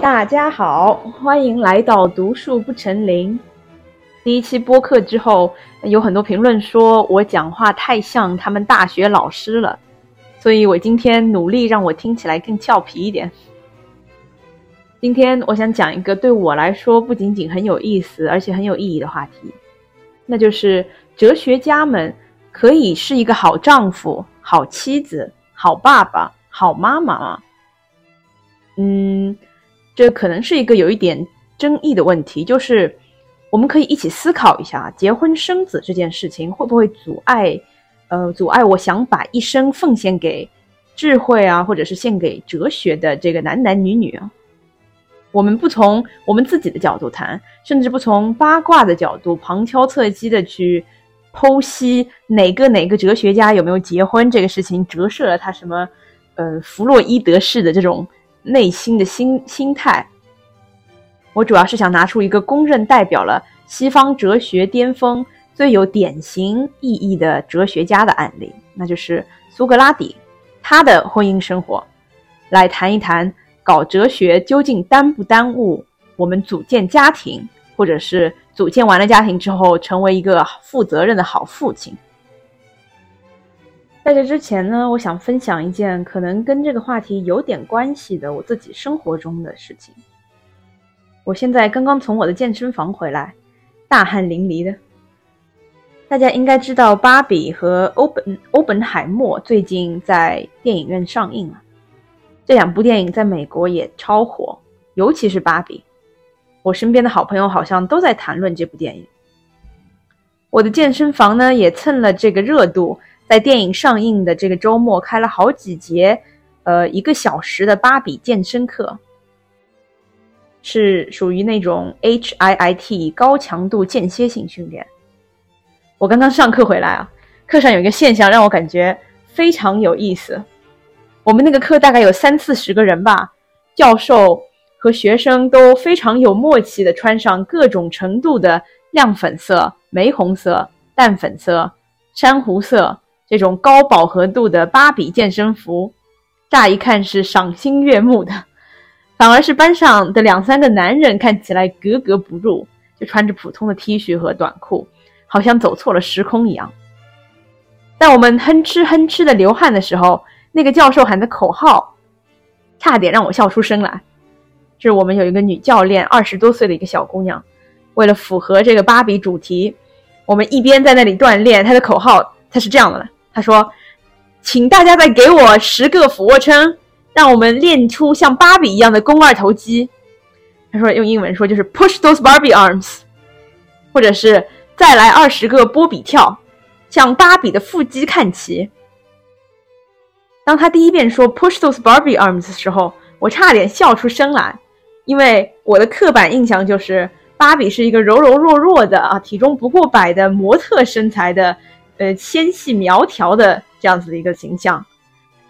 大家好，欢迎来到读树不成林。第一期播客之后，有很多评论说我讲话太像他们大学老师了，所以我今天努力让我听起来更俏皮一点。今天我想讲一个对我来说不仅仅很有意思，而且很有意义的话题，那就是哲学家们可以是一个好丈夫、好妻子、好爸爸、好妈妈吗？嗯。这可能是一个有一点争议的问题，就是我们可以一起思考一下，结婚生子这件事情会不会阻碍，呃，阻碍我想把一生奉献给智慧啊，或者是献给哲学的这个男男女女啊？我们不从我们自己的角度谈，甚至不从八卦的角度旁敲侧击的去剖析哪个哪个哲学家有没有结婚这个事情，折射了他什么，呃，弗洛伊德式的这种。内心的心心态，我主要是想拿出一个公认代表了西方哲学巅峰、最有典型意义的哲学家的案例，那就是苏格拉底，他的婚姻生活，来谈一谈搞哲学究竟耽不耽误我们组建家庭，或者是组建完了家庭之后成为一个负责任的好父亲。在这之前呢，我想分享一件可能跟这个话题有点关系的我自己生活中的事情。我现在刚刚从我的健身房回来，大汗淋漓的。大家应该知道，《芭比》和《欧本欧本海默》最近在电影院上映了。这两部电影在美国也超火，尤其是《芭比》。我身边的好朋友好像都在谈论这部电影。我的健身房呢，也蹭了这个热度。在电影上映的这个周末，开了好几节，呃，一个小时的芭比健身课，是属于那种 HIIT 高强度间歇性训练。我刚刚上课回来啊，课上有一个现象让我感觉非常有意思。我们那个课大概有三四十个人吧，教授和学生都非常有默契的穿上各种程度的亮粉色、玫红色、淡粉色、珊瑚色。这种高饱和度的芭比健身服，乍一看是赏心悦目的，反而是班上的两三个男人看起来格格不入，就穿着普通的 T 恤和短裤，好像走错了时空一样。在我们哼哧哼哧的流汗的时候，那个教授喊的口号，差点让我笑出声来。是我们有一个女教练，二十多岁的一个小姑娘，为了符合这个芭比主题，我们一边在那里锻炼，她的口号她是这样的。他说：“请大家再给我十个俯卧撑，让我们练出像芭比一样的肱二头肌。”他说用英文说就是 “Push those Barbie arms”，或者是再来二十个波比跳，向芭比的腹肌看齐。当他第一遍说 “Push those Barbie arms” 的时候，我差点笑出声来，因为我的刻板印象就是芭比是一个柔柔弱弱的啊，体重不过百的模特身材的。呃，纤细苗条的这样子的一个形象，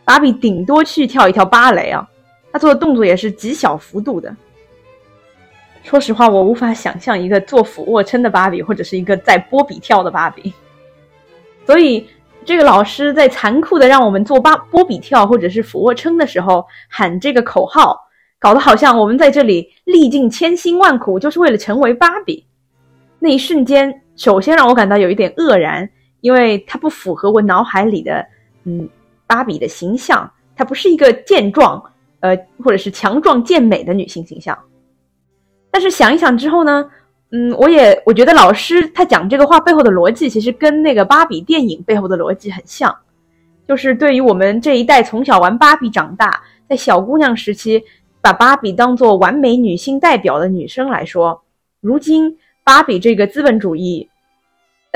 芭比顶多去跳一跳芭蕾啊，她做的动作也是极小幅度的。说实话，我无法想象一个做俯卧撑的芭比，或者是一个在波比跳的芭比。所以，这个老师在残酷的让我们做芭波比跳或者是俯卧撑的时候喊这个口号，搞得好像我们在这里历尽千辛万苦就是为了成为芭比。那一瞬间，首先让我感到有一点愕然。因为它不符合我脑海里的，嗯，芭比的形象，她不是一个健壮，呃，或者是强壮健美的女性形象。但是想一想之后呢，嗯，我也我觉得老师他讲这个话背后的逻辑，其实跟那个芭比电影背后的逻辑很像，就是对于我们这一代从小玩芭比长大，在小姑娘时期把芭比当做完美女性代表的女生来说，如今芭比这个资本主义。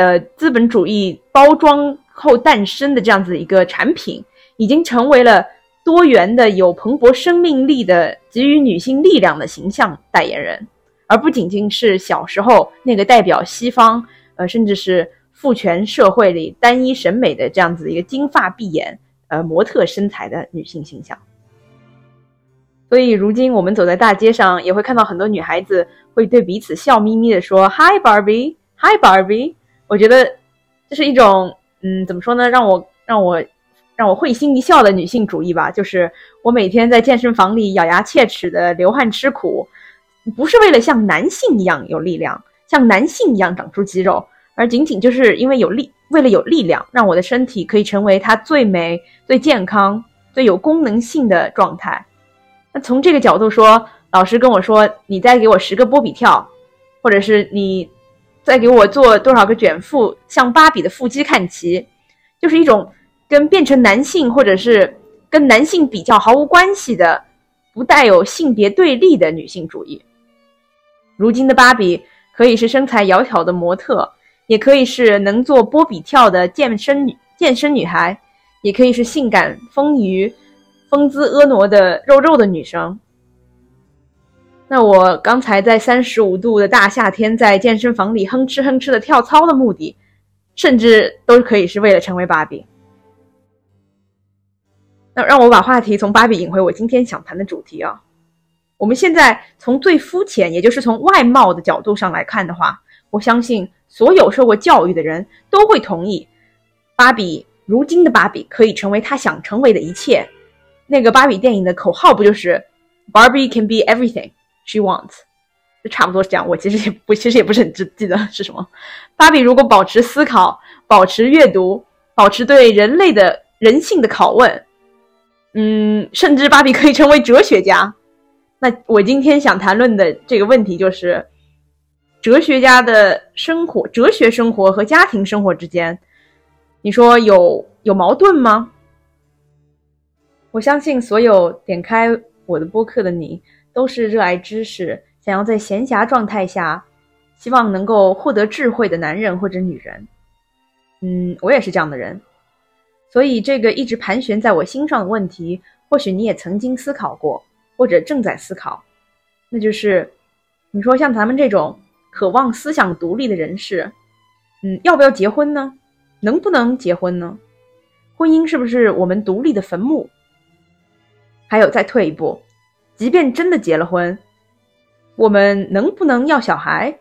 呃，资本主义包装后诞生的这样子一个产品，已经成为了多元的、有蓬勃生命力的、给予女性力量的形象代言人，而不仅仅是小时候那个代表西方，呃，甚至是父权社会里单一审美的这样子一个金发碧眼、呃模特身材的女性形象。所以，如今我们走在大街上，也会看到很多女孩子会对彼此笑眯眯的说：“Hi Barbie，Hi Barbie。”我觉得这是一种，嗯，怎么说呢？让我让我让我会心一笑的女性主义吧，就是我每天在健身房里咬牙切齿的流汗吃苦，不是为了像男性一样有力量，像男性一样长出肌肉，而仅仅就是因为有力，为了有力量，让我的身体可以成为它最美、最健康、最有功能性的状态。那从这个角度说，老师跟我说，你再给我十个波比跳，或者是你再给我做多少个卷腹，向芭比的腹肌看齐，就是一种跟变成男性或者是跟男性比较毫无关系的，不带有性别对立的女性主义。如今的芭比可以是身材窈窕的模特，也可以是能做波比跳的健身女健身女孩，也可以是性感丰腴。风姿婀娜的肉肉的女生，那我刚才在三十五度的大夏天在健身房里哼哧哼哧的跳操的目的，甚至都可以是为了成为芭比。那让我把话题从芭比引回我今天想谈的主题啊。我们现在从最肤浅，也就是从外貌的角度上来看的话，我相信所有受过教育的人都会同意，芭比如今的芭比可以成为她想成为的一切。那个芭比电影的口号不就是 “Barbie can be everything she wants”？就差不多是这样。我其实也不，其实也不是很记记得是什么。芭比如果保持思考，保持阅读，保持对人类的人性的拷问，嗯，甚至芭比可以成为哲学家。那我今天想谈论的这个问题就是，哲学家的生活、哲学生活和家庭生活之间，你说有有矛盾吗？我相信所有点开我的播客的你，都是热爱知识、想要在闲暇状态下，希望能够获得智慧的男人或者女人。嗯，我也是这样的人，所以这个一直盘旋在我心上的问题，或许你也曾经思考过，或者正在思考，那就是，你说像咱们这种渴望思想独立的人士，嗯，要不要结婚呢？能不能结婚呢？婚姻是不是我们独立的坟墓？还有再退一步，即便真的结了婚，我们能不能要小孩？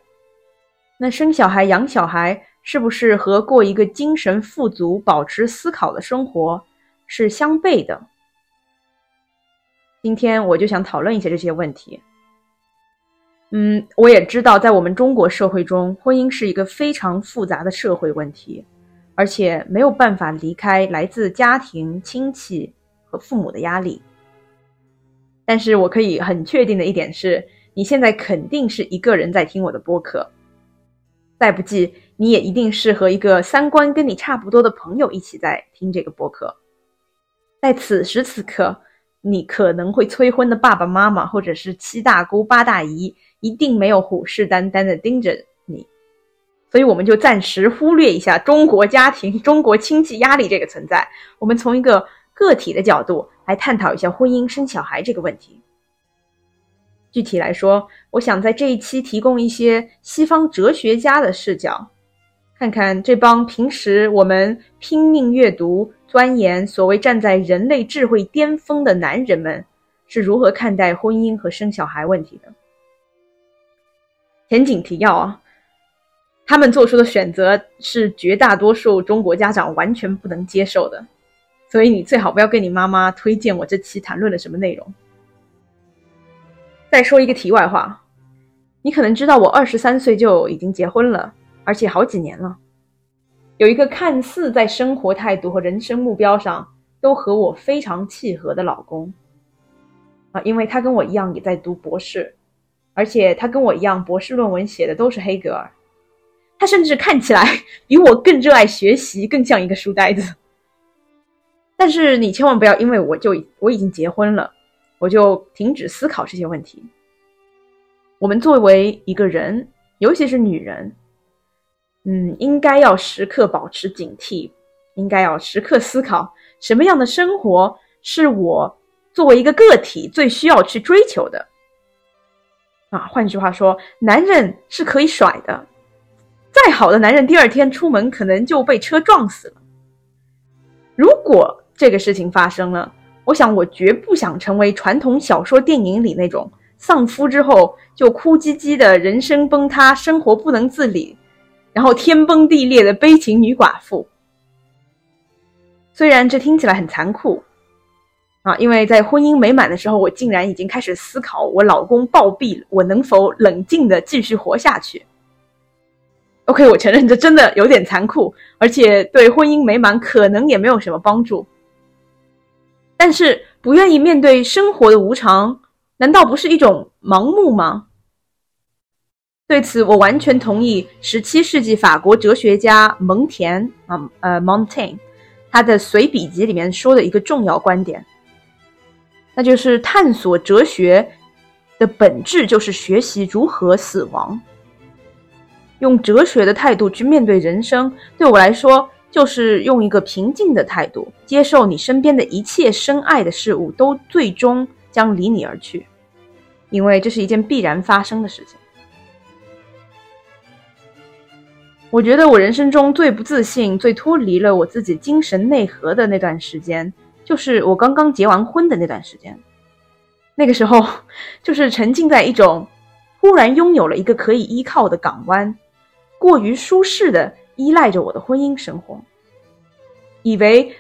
那生小孩、养小孩，是不是和过一个精神富足、保持思考的生活是相悖的？今天我就想讨论一下这些问题。嗯，我也知道，在我们中国社会中，婚姻是一个非常复杂的社会问题，而且没有办法离开来自家庭、亲戚和父母的压力。但是我可以很确定的一点是，你现在肯定是一个人在听我的播客，再不济你也一定是和一个三观跟你差不多的朋友一起在听这个播客。在此时此刻，你可能会催婚的爸爸妈妈或者是七大姑八大姨，一定没有虎视眈眈的盯着你，所以我们就暂时忽略一下中国家庭、中国亲戚压力这个存在，我们从一个个体的角度。来探讨一下婚姻生小孩这个问题。具体来说，我想在这一期提供一些西方哲学家的视角，看看这帮平时我们拼命阅读、钻研、所谓站在人类智慧巅峰的男人们是如何看待婚姻和生小孩问题的。前景提要啊，他们做出的选择是绝大多数中国家长完全不能接受的。所以你最好不要跟你妈妈推荐我这期谈论了什么内容。再说一个题外话，你可能知道我二十三岁就已经结婚了，而且好几年了，有一个看似在生活态度和人生目标上都和我非常契合的老公啊，因为他跟我一样也在读博士，而且他跟我一样博士论文写的都是黑格尔，他甚至看起来比我更热爱学习，更像一个书呆子。但是你千万不要因为我就我已经结婚了，我就停止思考这些问题。我们作为一个人，尤其是女人，嗯，应该要时刻保持警惕，应该要时刻思考什么样的生活是我作为一个个体最需要去追求的。啊，换句话说，男人是可以甩的，再好的男人，第二天出门可能就被车撞死了。如果这个事情发生了，我想我绝不想成为传统小说电影里那种丧夫之后就哭唧唧的人生崩塌、生活不能自理，然后天崩地裂的悲情女寡妇。虽然这听起来很残酷啊，因为在婚姻美满的时候，我竟然已经开始思考我老公暴毙，我能否冷静的继续活下去？OK，我承认这真的有点残酷，而且对婚姻美满可能也没有什么帮助。但是不愿意面对生活的无常，难道不是一种盲目吗？对此，我完全同意十七世纪法国哲学家蒙田啊，呃，Montaigne，他的随笔集里面说的一个重要观点，那就是探索哲学的本质就是学习如何死亡。用哲学的态度去面对人生，对我来说，就是用一个平静的态度，接受你身边的一切深爱的事物都最终将离你而去，因为这是一件必然发生的事情。我觉得我人生中最不自信、最脱离了我自己精神内核的那段时间，就是我刚刚结完婚的那段时间。那个时候，就是沉浸在一种忽然拥有了一个可以依靠的港湾，过于舒适的依赖着我的婚姻生活，以为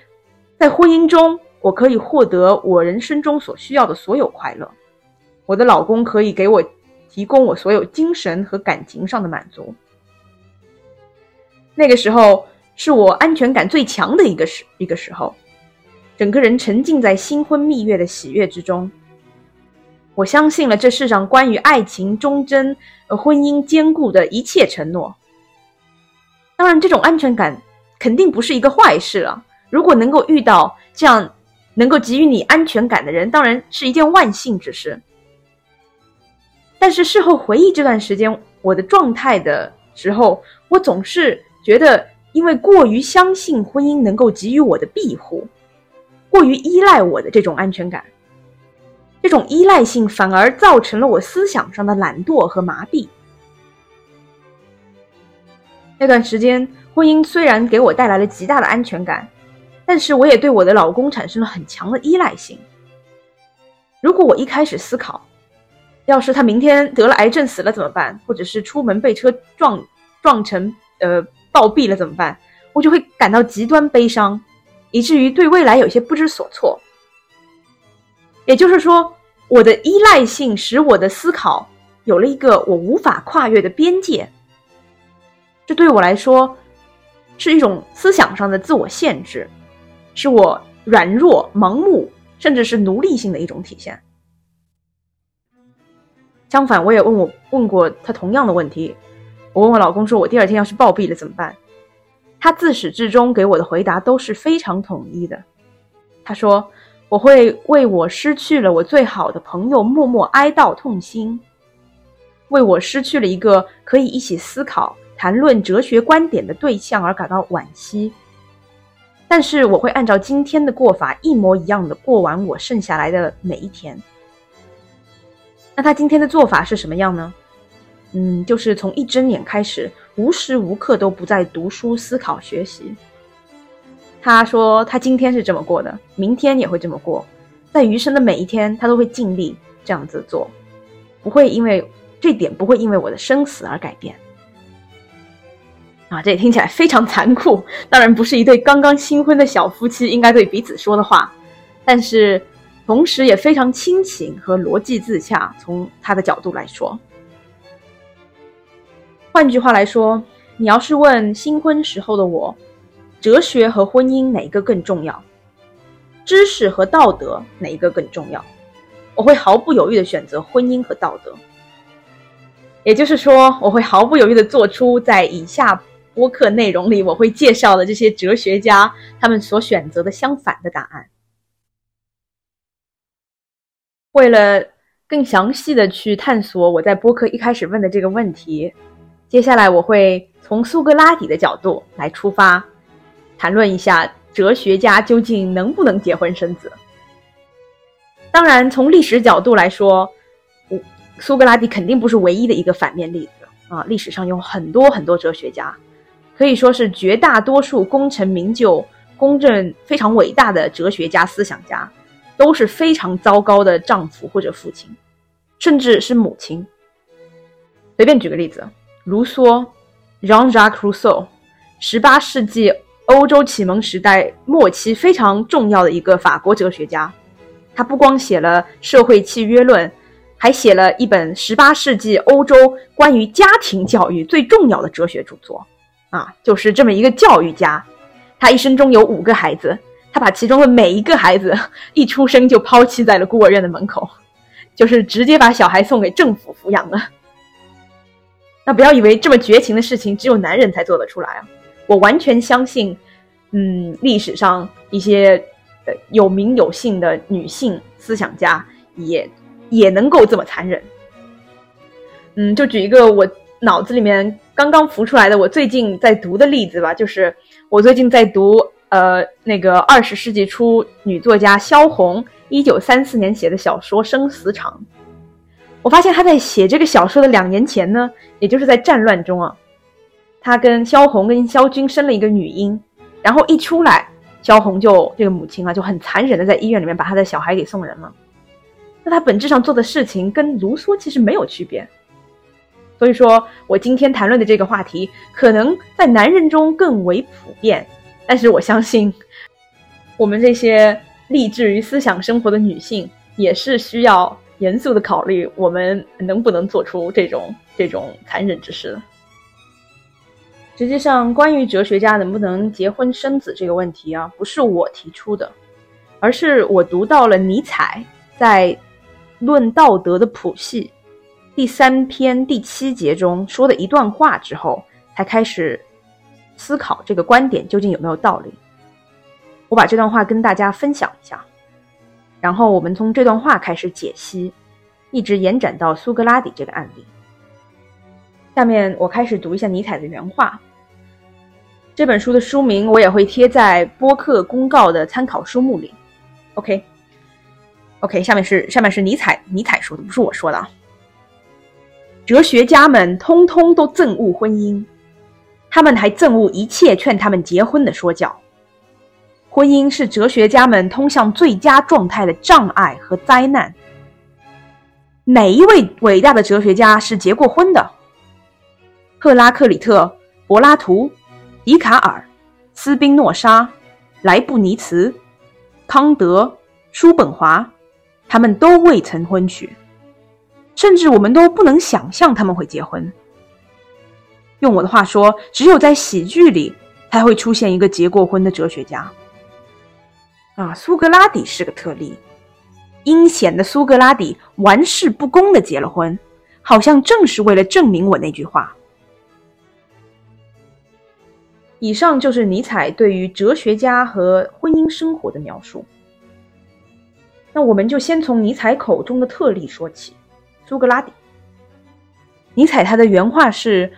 在婚姻中我可以获得我人生中所需要的所有快乐，我的老公可以给我提供我所有精神和感情上的满足。那个时候是我安全感最强的一个时一个时候，整个人沉浸在新婚蜜月的喜悦之中。我相信了这世上关于爱情忠贞、婚姻坚固的一切承诺。当然，这种安全感肯定不是一个坏事了。如果能够遇到这样能够给予你安全感的人，当然是一件万幸之事。但是事后回忆这段时间我的状态的时候，我总是。觉得因为过于相信婚姻能够给予我的庇护，过于依赖我的这种安全感，这种依赖性反而造成了我思想上的懒惰和麻痹。那段时间，婚姻虽然给我带来了极大的安全感，但是我也对我的老公产生了很强的依赖性。如果我一开始思考，要是他明天得了癌症死了怎么办，或者是出门被车撞撞成呃。暴毙了怎么办？我就会感到极端悲伤，以至于对未来有些不知所措。也就是说，我的依赖性使我的思考有了一个我无法跨越的边界。这对我来说是一种思想上的自我限制，是我软弱、盲目，甚至是奴隶性的一种体现。相反，我也问我问过他同样的问题。我问我老公说：“我第二天要是暴毙了怎么办？”他自始至终给我的回答都是非常统一的。他说：“我会为我失去了我最好的朋友默默哀悼痛心，为我失去了一个可以一起思考、谈论哲学观点的对象而感到惋惜。但是我会按照今天的过法一模一样的过完我剩下来的每一天。”那他今天的做法是什么样呢？嗯，就是从一睁眼开始，无时无刻都不在读书、思考、学习。他说他今天是这么过的，明天也会这么过，在余生的每一天，他都会尽力这样子做，不会因为这点不会因为我的生死而改变。啊，这也听起来非常残酷，当然不是一对刚刚新婚的小夫妻应该对彼此说的话，但是同时也非常亲情和逻辑自洽。从他的角度来说。换句话来说，你要是问新婚时候的我，哲学和婚姻哪一个更重要？知识和道德哪一个更重要？我会毫不犹豫的选择婚姻和道德。也就是说，我会毫不犹豫的做出在以下播客内容里我会介绍的这些哲学家他们所选择的相反的答案。为了更详细的去探索我在播客一开始问的这个问题。接下来我会从苏格拉底的角度来出发，谈论一下哲学家究竟能不能结婚生子。当然，从历史角度来说，苏格拉底肯定不是唯一的一个反面例子啊！历史上有很多很多哲学家，可以说是绝大多数功成名就、公正非常伟大的哲学家、思想家，都是非常糟糕的丈夫或者父亲，甚至是母亲。随便举个例子。卢梭，Jean-Jacques Rousseau，十八世纪欧洲启蒙时代末期非常重要的一个法国哲学家。他不光写了《社会契约论》，还写了一本18世纪欧洲关于家庭教育最重要的哲学著作。啊，就是这么一个教育家。他一生中有五个孩子，他把其中的每一个孩子一出生就抛弃在了孤儿院的门口，就是直接把小孩送给政府抚养了。那不要以为这么绝情的事情只有男人才做得出来啊！我完全相信，嗯，历史上一些呃有名有姓的女性思想家也也能够这么残忍。嗯，就举一个我脑子里面刚刚浮出来的我最近在读的例子吧，就是我最近在读呃那个二十世纪初女作家萧红一九三四年写的小说《生死场》。我发现他在写这个小说的两年前呢，也就是在战乱中啊，他跟萧红跟萧军生了一个女婴，然后一出来，萧红就这个母亲啊就很残忍的在医院里面把他的小孩给送人了。那他本质上做的事情跟卢梭其实没有区别，所以说我今天谈论的这个话题可能在男人中更为普遍，但是我相信我们这些立志于思想生活的女性也是需要。严肃的考虑，我们能不能做出这种这种残忍之事？实际上，关于哲学家能不能结婚生子这个问题啊，不是我提出的，而是我读到了尼采在《论道德的谱系》第三篇第七节中说的一段话之后，才开始思考这个观点究竟有没有道理。我把这段话跟大家分享一下。然后我们从这段话开始解析，一直延展到苏格拉底这个案例。下面我开始读一下尼采的原话。这本书的书名我也会贴在播客公告的参考书目里。OK，OK，下面是下面是尼采尼采说的，不是我说的啊。哲学家们通通都憎恶婚姻，他们还憎恶一切劝他们结婚的说教。婚姻是哲学家们通向最佳状态的障碍和灾难。哪一位伟大的哲学家是结过婚的？赫拉克里特、柏拉图、笛卡尔、斯宾诺莎、莱布尼茨、康德、叔本华，他们都未曾婚娶，甚至我们都不能想象他们会结婚。用我的话说，只有在喜剧里才会出现一个结过婚的哲学家。啊，苏格拉底是个特例。阴险的苏格拉底玩世不恭的结了婚，好像正是为了证明我那句话。以上就是尼采对于哲学家和婚姻生活的描述。那我们就先从尼采口中的特例说起。苏格拉底，尼采他的原话是：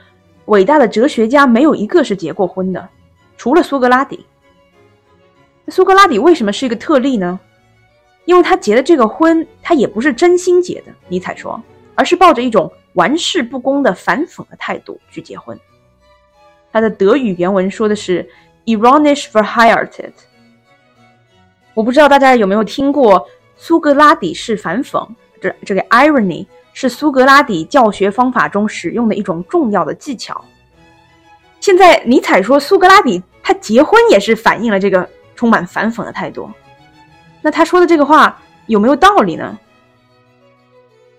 伟大的哲学家没有一个是结过婚的，除了苏格拉底。苏格拉底为什么是一个特例呢？因为他结的这个婚，他也不是真心结的。尼采说，而是抱着一种玩世不恭的反讽的态度去结婚。他的德语原文说的是 “ironisch v e r h e i r t e t。我不知道大家有没有听过苏格拉底式反讽？这这个 irony 是苏格拉底教学方法中使用的一种重要的技巧。现在尼采说苏格拉底他结婚也是反映了这个。充满反讽的态度，那他说的这个话有没有道理呢？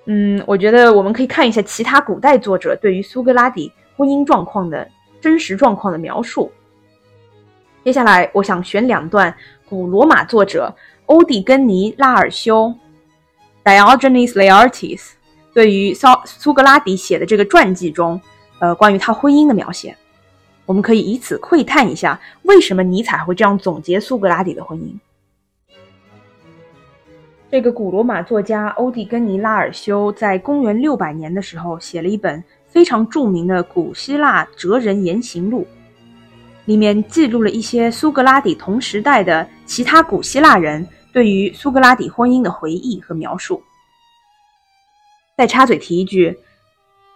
嗯，我觉得我们可以看一下其他古代作者对于苏格拉底婚姻状况的真实状况的描述。接下来，我想选两段古罗马作者欧蒂根尼·拉尔修 （Diogenes Laertius） 对于苏苏格拉底写的这个传记中，呃，关于他婚姻的描写。我们可以以此窥探一下，为什么尼采会这样总结苏格拉底的婚姻。这个古罗马作家欧蒂根尼拉尔修在公元六百年的时候写了一本非常著名的《古希腊哲人言行录》，里面记录了一些苏格拉底同时代的其他古希腊人对于苏格拉底婚姻的回忆和描述。再插嘴提一句。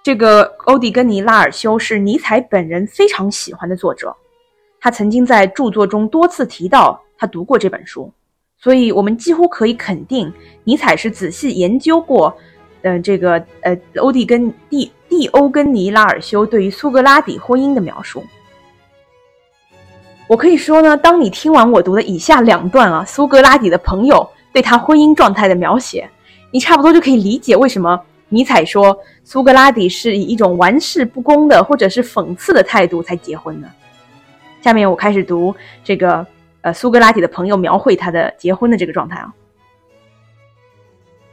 这个欧蒂根尼拉尔修是尼采本人非常喜欢的作者，他曾经在著作中多次提到他读过这本书，所以我们几乎可以肯定尼采是仔细研究过，嗯，这个呃欧蒂根蒂蒂欧根尼拉尔修对于苏格拉底婚姻的描述。我可以说呢，当你听完我读的以下两段啊，苏格拉底的朋友对他婚姻状态的描写，你差不多就可以理解为什么尼采说苏格拉底是以一种玩世不恭的或者是讽刺的态度才结婚的。下面我开始读这个呃苏格拉底的朋友描绘他的结婚的这个状态啊。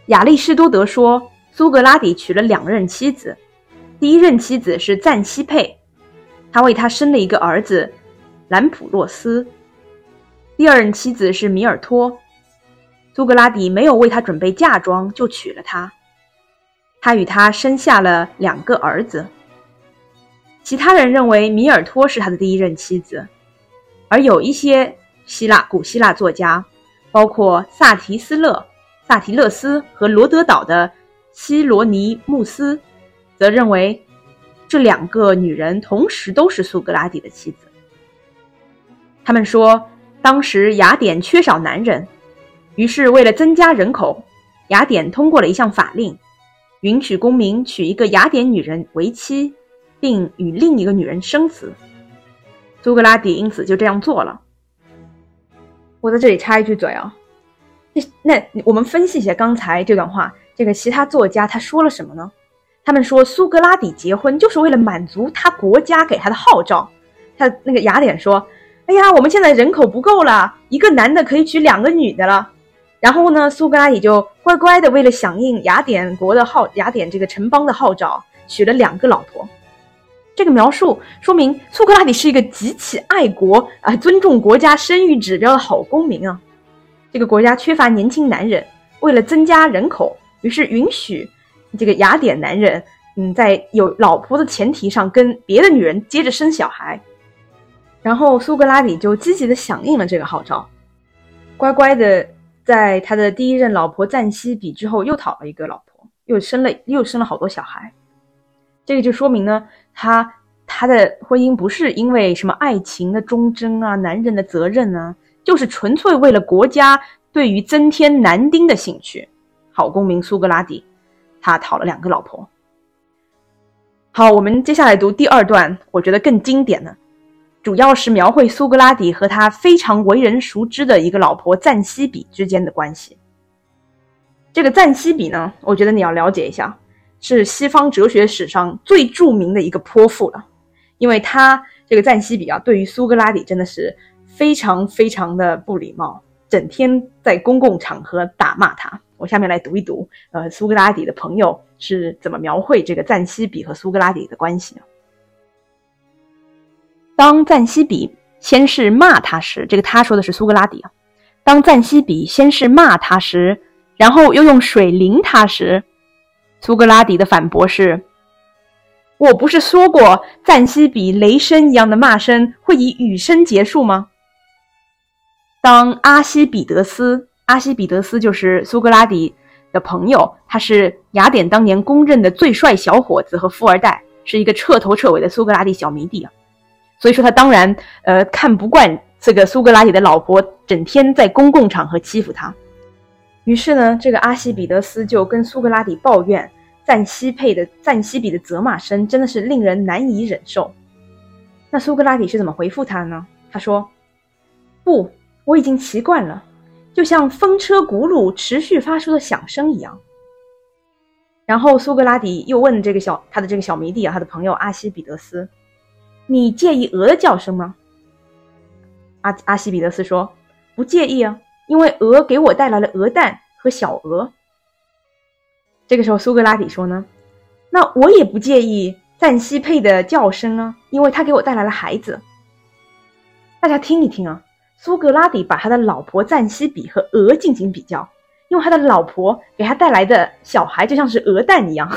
亚里士多德说，苏格拉底娶了两任妻子，第一任妻子是赞西佩，他为他生了一个儿子兰普洛斯；第二任妻子是米尔托，苏格拉底没有为他准备嫁妆就娶了她，他与她生下了两个儿子。其他人认为米尔托是他的第一任妻子，而有一些希腊古希腊作家，包括萨提斯勒。萨提勒斯和罗德岛的希罗尼穆斯，则认为这两个女人同时都是苏格拉底的妻子。他们说，当时雅典缺少男人，于是为了增加人口，雅典通过了一项法令，允许公民娶一个雅典女人为妻，并与另一个女人生子。苏格拉底因此就这样做了。我在这里插一句嘴啊。那那我们分析一下刚才这段话，这个其他作家他说了什么呢？他们说苏格拉底结婚就是为了满足他国家给他的号召。他那个雅典说：“哎呀，我们现在人口不够了，一个男的可以娶两个女的了。”然后呢，苏格拉底就乖乖的为了响应雅典国的号，雅典这个城邦的号召，娶了两个老婆。这个描述说明苏格拉底是一个极其爱国啊、尊重国家生育指标的好公民啊。这个国家缺乏年轻男人，为了增加人口，于是允许这个雅典男人，嗯，在有老婆的前提上跟别的女人接着生小孩。然后苏格拉底就积极的响应了这个号召，乖乖的在他的第一任老婆赞西比之后又讨了一个老婆，又生了又生了好多小孩。这个就说明呢，他他的婚姻不是因为什么爱情的忠贞啊，男人的责任啊。就是纯粹为了国家对于增添男丁的兴趣，好公民苏格拉底，他讨了两个老婆。好，我们接下来读第二段，我觉得更经典的，主要是描绘苏格拉底和他非常为人熟知的一个老婆赞西比之间的关系。这个赞西比呢，我觉得你要了解一下，是西方哲学史上最著名的一个泼妇了，因为他这个赞西比啊，对于苏格拉底真的是。非常非常的不礼貌，整天在公共场合打骂他。我下面来读一读，呃，苏格拉底的朋友是怎么描绘这个赞西比和苏格拉底的关系当赞西比先是骂他时，这个他说的是苏格拉底啊。当赞西比先是骂他时，然后又用水淋他时，苏格拉底的反驳是。我不是说过赞西比雷声一样的骂声会以雨声结束吗？当阿西比德斯，阿西比德斯就是苏格拉底的朋友，他是雅典当年公认的最帅小伙子和富二代，是一个彻头彻尾的苏格拉底小迷弟啊。所以说他当然呃看不惯这个苏格拉底的老婆整天在公共场合欺负他，于是呢，这个阿西比德斯就跟苏格拉底抱怨赞西佩的赞西比的责骂声真的是令人难以忍受。那苏格拉底是怎么回复他的呢？他说不。我已经习惯了，就像风车轱辘持续发出的响声一样。然后苏格拉底又问这个小他的这个小迷弟啊，他的朋友阿西比德斯：“你介意鹅的叫声吗？”阿阿西比德斯说：“不介意啊，因为鹅给我带来了鹅蛋和小鹅。”这个时候苏格拉底说呢：“那我也不介意赞西佩的叫声啊，因为他给我带来了孩子。”大家听一听啊。苏格拉底把他的老婆赞西比和鹅进行比较，因为他的老婆给他带来的小孩就像是鹅蛋一样，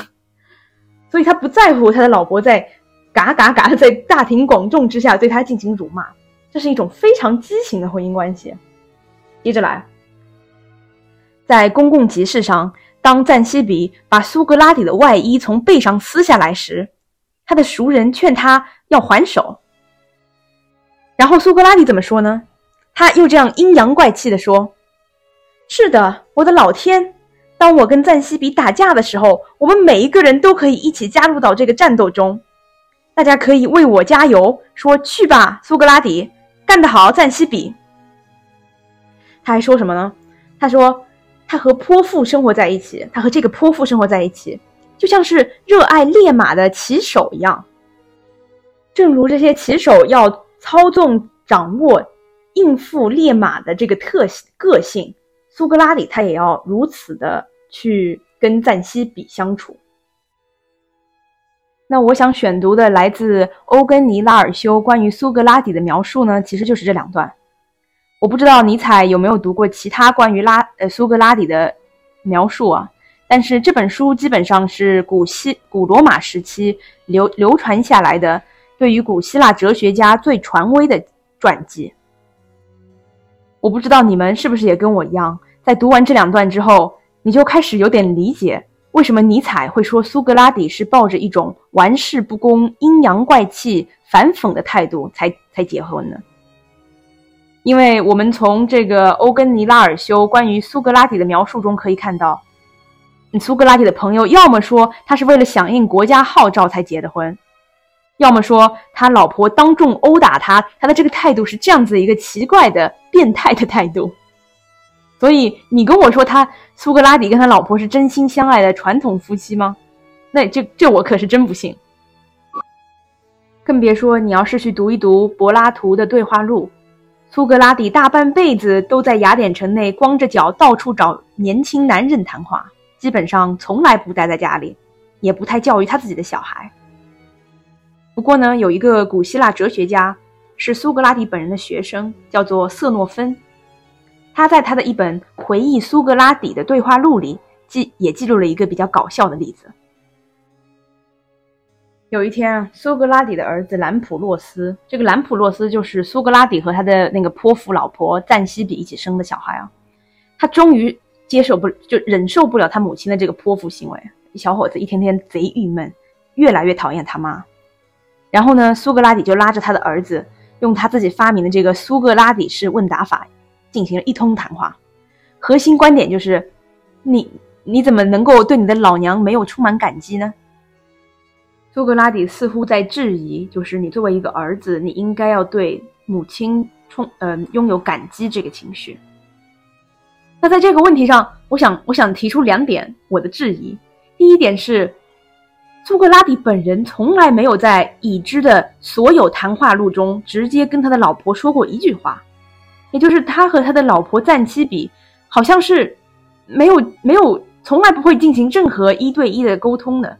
所以他不在乎他的老婆在嘎嘎嘎的在大庭广众之下对他进行辱骂，这是一种非常畸形的婚姻关系。接着来，在公共集市上，当赞西比把苏格拉底的外衣从背上撕下来时，他的熟人劝他要还手，然后苏格拉底怎么说呢？他又这样阴阳怪气地说：“是的，我的老天！当我跟赞西比打架的时候，我们每一个人都可以一起加入到这个战斗中。大家可以为我加油，说去吧，苏格拉底，干得好，赞西比。他还说什么呢？他说他和泼妇生活在一起，他和这个泼妇生活在一起，就像是热爱烈马的骑手一样。正如这些骑手要操纵、掌握、应付烈马的这个特性个性，苏格拉底他也要如此的去跟赞西比相处。那我想选读的来自欧根尼拉尔修关于苏格拉底的描述呢，其实就是这两段。我不知道尼采有没有读过其他关于拉呃苏格拉底的描述啊，但是这本书基本上是古希古罗马时期流流传下来的对于古希腊哲学家最权威的传记。我不知道你们是不是也跟我一样，在读完这两段之后，你就开始有点理解。为什么尼采会说苏格拉底是抱着一种玩世不恭、阴阳怪气、反讽的态度才才结婚呢？因为我们从这个欧根尼拉尔修关于苏格拉底的描述中可以看到，苏格拉底的朋友要么说他是为了响应国家号召才结的婚，要么说他老婆当众殴打他，他的这个态度是这样子一个奇怪的、变态的态度。所以你跟我说他苏格拉底跟他老婆是真心相爱的传统夫妻吗？那这这我可是真不信。更别说你要是去读一读柏拉图的对话录，苏格拉底大半辈子都在雅典城内光着脚到处找年轻男人谈话，基本上从来不待在家里，也不太教育他自己的小孩。不过呢，有一个古希腊哲学家是苏格拉底本人的学生，叫做色诺芬。他在他的一本回忆苏格拉底的对话录里记也记录了一个比较搞笑的例子。有一天，苏格拉底的儿子兰普洛斯，这个兰普洛斯就是苏格拉底和他的那个泼妇老婆赞西比一起生的小孩啊。他终于接受不就忍受不了他母亲的这个泼妇行为，小伙子一天天贼郁闷，越来越讨厌他妈。然后呢，苏格拉底就拉着他的儿子，用他自己发明的这个苏格拉底式问答法。进行了一通谈话，核心观点就是：你你怎么能够对你的老娘没有充满感激呢？苏格拉底似乎在质疑，就是你作为一个儿子，你应该要对母亲充呃拥有感激这个情绪。那在这个问题上，我想我想提出两点我的质疑。第一点是，苏格拉底本人从来没有在已知的所有谈话录中直接跟他的老婆说过一句话。也就是他和他的老婆赞妻比，好像是没有没有从来不会进行任何一对一的沟通的。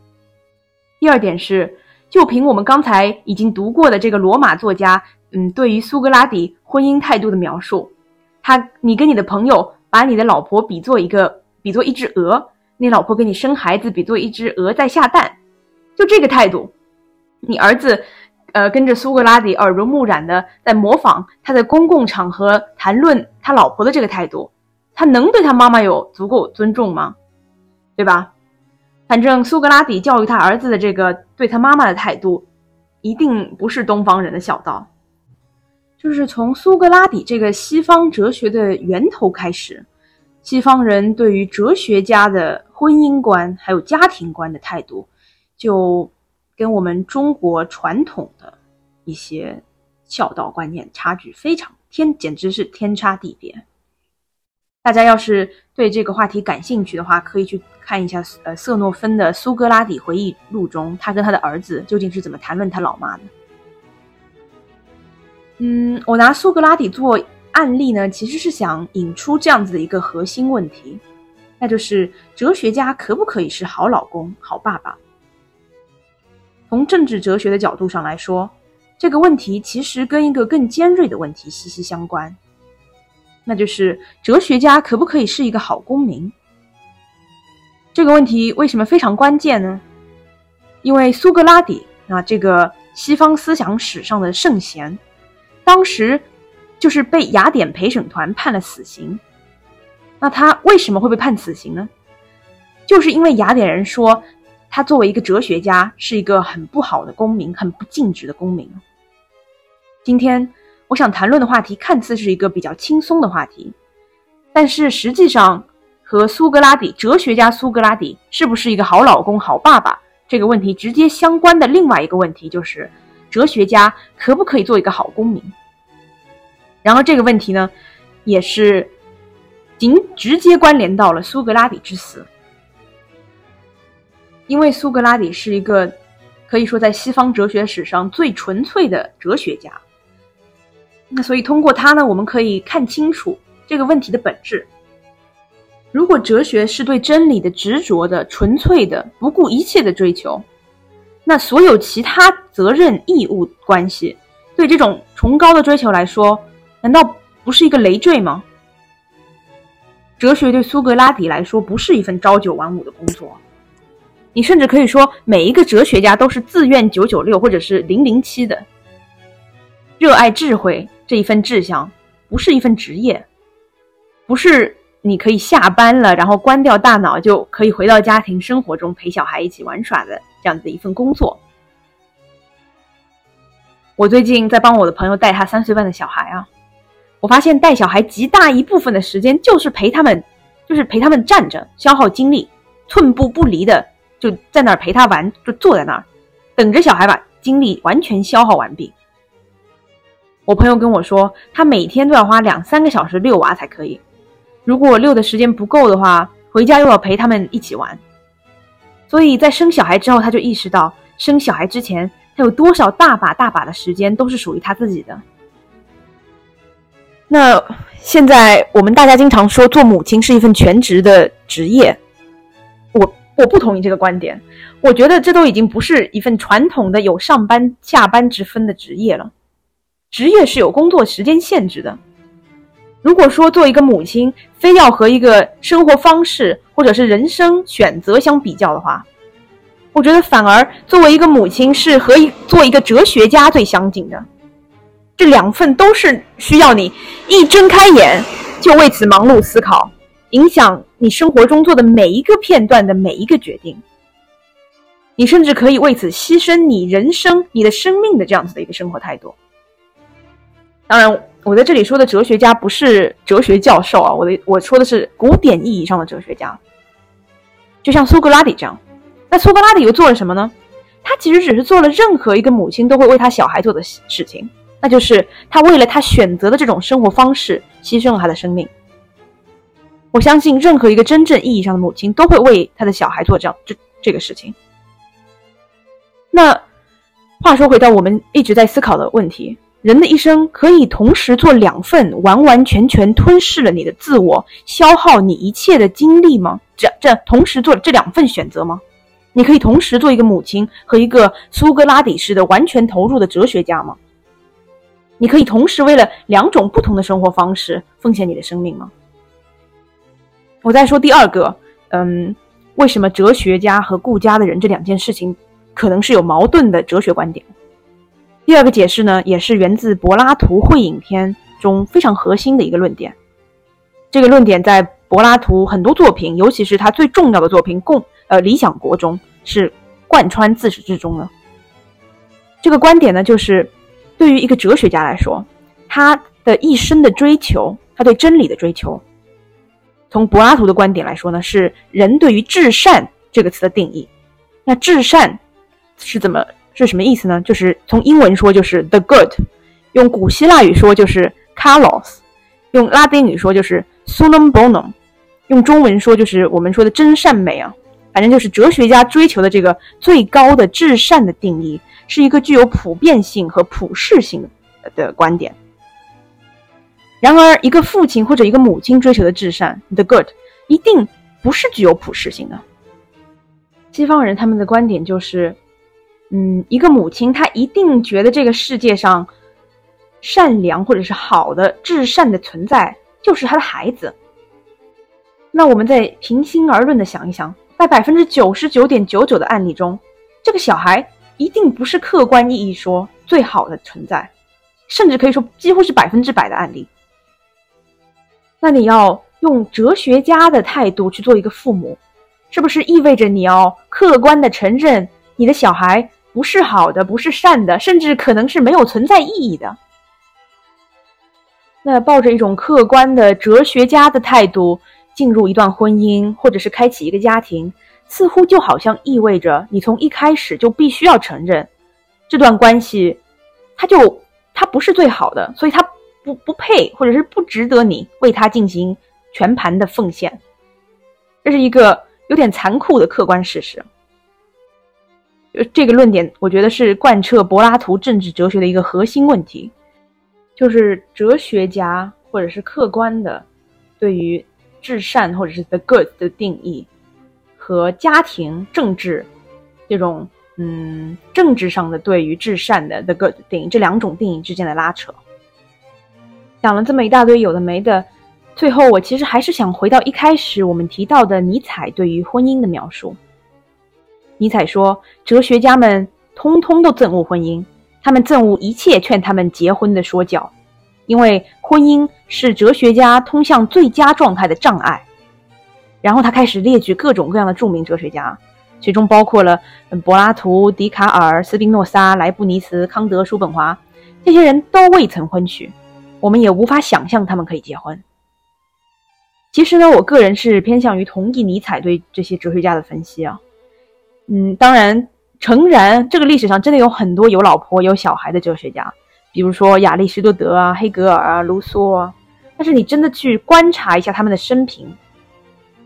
第二点是，就凭我们刚才已经读过的这个罗马作家，嗯，对于苏格拉底婚姻态度的描述，他你跟你的朋友把你的老婆比作一个比作一只鹅，你老婆给你生孩子比作一只鹅在下蛋，就这个态度，你儿子。呃，跟着苏格拉底耳濡目染的在模仿他在公共场合谈论他老婆的这个态度，他能对他妈妈有足够尊重吗？对吧？反正苏格拉底教育他儿子的这个对他妈妈的态度，一定不是东方人的小道。就是从苏格拉底这个西方哲学的源头开始，西方人对于哲学家的婚姻观还有家庭观的态度，就。跟我们中国传统的一些孝道观念差距非常天，简直是天差地别。大家要是对这个话题感兴趣的话，可以去看一下呃瑟诺芬的《苏格拉底回忆录》中，他跟他的儿子究竟是怎么谈论他老妈的。嗯，我拿苏格拉底做案例呢，其实是想引出这样子的一个核心问题，那就是哲学家可不可以是好老公、好爸爸？从政治哲学的角度上来说，这个问题其实跟一个更尖锐的问题息息相关，那就是哲学家可不可以是一个好公民？这个问题为什么非常关键呢？因为苏格拉底啊，这个西方思想史上的圣贤，当时就是被雅典陪审团判了死刑。那他为什么会被判死刑呢？就是因为雅典人说。他作为一个哲学家，是一个很不好的公民，很不尽职的公民。今天我想谈论的话题，看似是一个比较轻松的话题，但是实际上和苏格拉底哲学家苏格拉底是不是一个好老公、好爸爸这个问题直接相关的另外一个问题，就是哲学家可不可以做一个好公民？然后这个问题呢，也是仅直接关联到了苏格拉底之死，因为苏格拉底是一个可以说在西方哲学史上最纯粹的哲学家。那所以通过他呢，我们可以看清楚这个问题的本质。如果哲学是对真理的执着的、纯粹的、不顾一切的追求，那所有其他责任义务关系，对这种崇高的追求来说。难道不是一个累赘吗？哲学对苏格拉底来说不是一份朝九晚五的工作，你甚至可以说每一个哲学家都是自愿九九六或者是零零七的。热爱智慧这一份志向不是一份职业，不是你可以下班了然后关掉大脑就可以回到家庭生活中陪小孩一起玩耍的这样子的一份工作。我最近在帮我的朋友带他三岁半的小孩啊。我发现带小孩极大一部分的时间就是陪他们，就是陪他们站着，消耗精力，寸步不离的就在那儿陪他玩，就坐在那儿，等着小孩把精力完全消耗完毕。我朋友跟我说，他每天都要花两三个小时遛娃才可以，如果遛的时间不够的话，回家又要陪他们一起玩。所以在生小孩之后，他就意识到，生小孩之前他有多少大把大把的时间都是属于他自己的。那现在我们大家经常说做母亲是一份全职的职业，我我不同意这个观点。我觉得这都已经不是一份传统的有上班下班之分的职业了。职业是有工作时间限制的。如果说做一个母亲非要和一个生活方式或者是人生选择相比较的话，我觉得反而作为一个母亲是和一做一个哲学家最相近的。这两份都是需要你一睁开眼就为此忙碌思考，影响你生活中做的每一个片段的每一个决定。你甚至可以为此牺牲你人生、你的生命的这样子的一个生活态度。当然，我在这里说的哲学家不是哲学教授啊，我的我说的是古典意义上的哲学家，就像苏格拉底这样。那苏格拉底又做了什么呢？他其实只是做了任何一个母亲都会为他小孩做的事情。那就是他为了他选择的这种生活方式，牺牲了他的生命。我相信任何一个真正意义上的母亲都会为他的小孩做这样这这个事情。那话说回到我们一直在思考的问题：人的一生可以同时做两份完完全全吞噬了你的自我、消耗你一切的精力吗？这这同时做这两份选择吗？你可以同时做一个母亲和一个苏格拉底式的完全投入的哲学家吗？你可以同时为了两种不同的生活方式奉献你的生命吗？我再说第二个，嗯，为什么哲学家和顾家的人这两件事情可能是有矛盾的哲学观点？第二个解释呢，也是源自柏拉图《会影片》中非常核心的一个论点。这个论点在柏拉图很多作品，尤其是他最重要的作品《共呃理想国》中是贯穿自始至终的。这个观点呢，就是。对于一个哲学家来说，他的一生的追求，他对真理的追求，从柏拉图的观点来说呢，是人对于至善这个词的定义。那至善是怎么是什么意思呢？就是从英文说就是 the good，用古希腊语说就是 kalos，用拉丁语说就是 sunum bonum，用中文说就是我们说的真善美啊。反正就是哲学家追求的这个最高的至善的定义。是一个具有普遍性和普适性的观点。然而，一个父亲或者一个母亲追求的至善 （the good） 一定不是具有普适性的。西方人他们的观点就是，嗯，一个母亲她一定觉得这个世界上善良或者是好的至善的存在就是她的孩子。那我们再平心而论的想一想，在百分之九十九点九九的案例中，这个小孩。一定不是客观意义说最好的存在，甚至可以说几乎是百分之百的案例。那你要用哲学家的态度去做一个父母，是不是意味着你要客观的承认你的小孩不是好的，不是善的，甚至可能是没有存在意义的？那抱着一种客观的哲学家的态度进入一段婚姻，或者是开启一个家庭。似乎就好像意味着你从一开始就必须要承认，这段关系，它就它不是最好的，所以它不不配，或者是不值得你为他进行全盘的奉献。这是一个有点残酷的客观事实。呃，这个论点我觉得是贯彻柏拉图政治哲学的一个核心问题，就是哲学家或者是客观的对于至善或者是 the good 的定义和家庭政治这种嗯政治上的对于至善的 the good 定义这两种定义之间的拉扯。讲了这么一大堆有的没的，最后我其实还是想回到一开始我们提到的尼采对于婚姻的描述。尼采说：“哲学家们通通都憎恶婚姻，他们憎恶一切劝他们结婚的说教，因为婚姻是哲学家通向最佳状态的障碍。”然后他开始列举各种各样的著名哲学家，其中包括了柏拉图、笛卡尔、斯宾诺莎、莱布尼茨、康德、叔本华，这些人都未曾婚娶，我们也无法想象他们可以结婚。其实呢，我个人是偏向于同意尼采对这些哲学家的分析啊。嗯，当然，诚然，这个历史上真的有很多有老婆有小孩的哲学家，比如说亚里士多德啊、黑格尔啊、卢梭啊。但是你真的去观察一下他们的生平，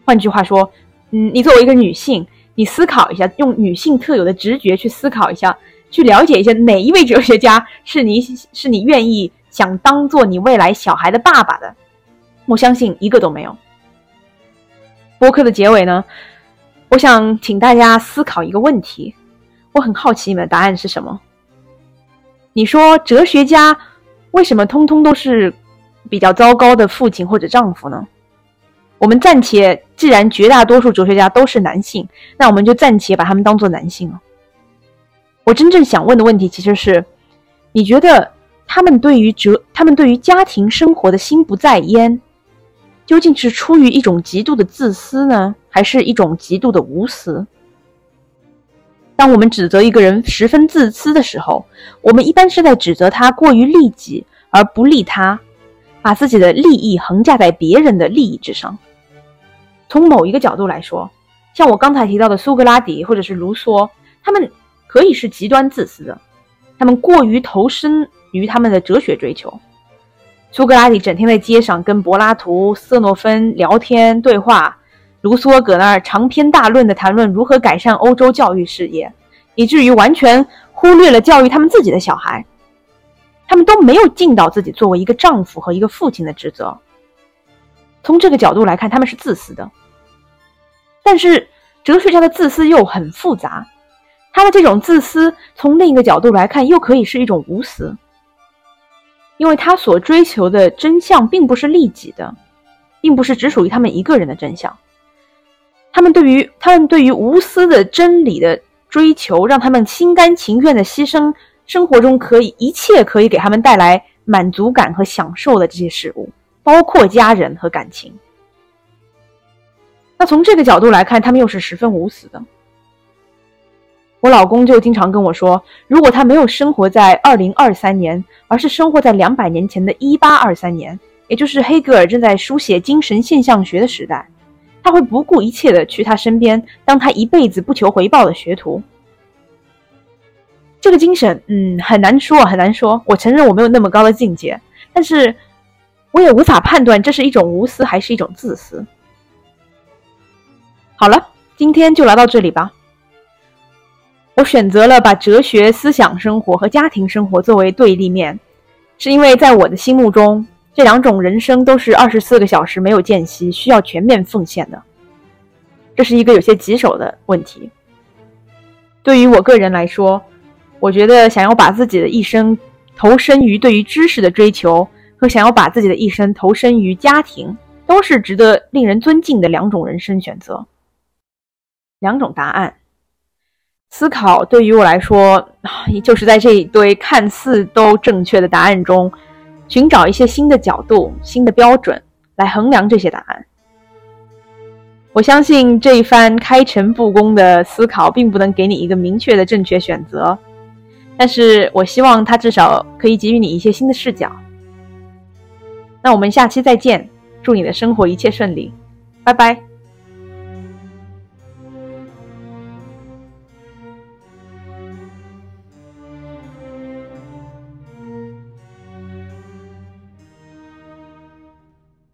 换句话说，嗯，你作为一个女性，你思考一下，用女性特有的直觉去思考一下，去了解一下哪一位哲学家是你是你愿意想当做你未来小孩的爸爸的，我相信一个都没有。播客的结尾呢？我想请大家思考一个问题，我很好奇你们的答案是什么。你说哲学家为什么通通都是比较糟糕的父亲或者丈夫呢？我们暂且，既然绝大多数哲学家都是男性，那我们就暂且把他们当做男性了。我真正想问的问题其实是：你觉得他们对于哲，他们对于家庭生活的心不在焉？究竟是出于一种极度的自私呢，还是一种极度的无私？当我们指责一个人十分自私的时候，我们一般是在指责他过于利己而不利他，把自己的利益横架在别人的利益之上。从某一个角度来说，像我刚才提到的苏格拉底或者是卢梭，他们可以是极端自私的，他们过于投身于他们的哲学追求。苏格拉底整天在街上跟柏拉图、色诺芬聊天对话，卢梭搁那儿长篇大论的谈论如何改善欧洲教育事业，以至于完全忽略了教育他们自己的小孩。他们都没有尽到自己作为一个丈夫和一个父亲的职责。从这个角度来看，他们是自私的。但是哲学家的自私又很复杂，他的这种自私从另一个角度来看，又可以是一种无私。因为他所追求的真相并不是利己的，并不是只属于他们一个人的真相。他们对于他们对于无私的真理的追求，让他们心甘情愿的牺牲生活中可以一切可以给他们带来满足感和享受的这些事物，包括家人和感情。那从这个角度来看，他们又是十分无私的。我老公就经常跟我说，如果他没有生活在二零二三年，而是生活在两百年前的一八二三年，也就是黑格尔正在书写精神现象学的时代，他会不顾一切的去他身边，当他一辈子不求回报的学徒。这个精神，嗯，很难说，很难说。我承认我没有那么高的境界，但是我也无法判断这是一种无私还是一种自私。好了，今天就聊到这里吧。我选择了把哲学思想生活和家庭生活作为对立面，是因为在我的心目中，这两种人生都是二十四个小时没有间隙，需要全面奉献的。这是一个有些棘手的问题。对于我个人来说，我觉得想要把自己的一生投身于对于知识的追求，和想要把自己的一生投身于家庭，都是值得令人尊敬的两种人生选择，两种答案。思考对于我来说，就是在这一堆看似都正确的答案中，寻找一些新的角度、新的标准来衡量这些答案。我相信这一番开诚布公的思考，并不能给你一个明确的正确选择，但是我希望它至少可以给予你一些新的视角。那我们下期再见，祝你的生活一切顺利，拜拜。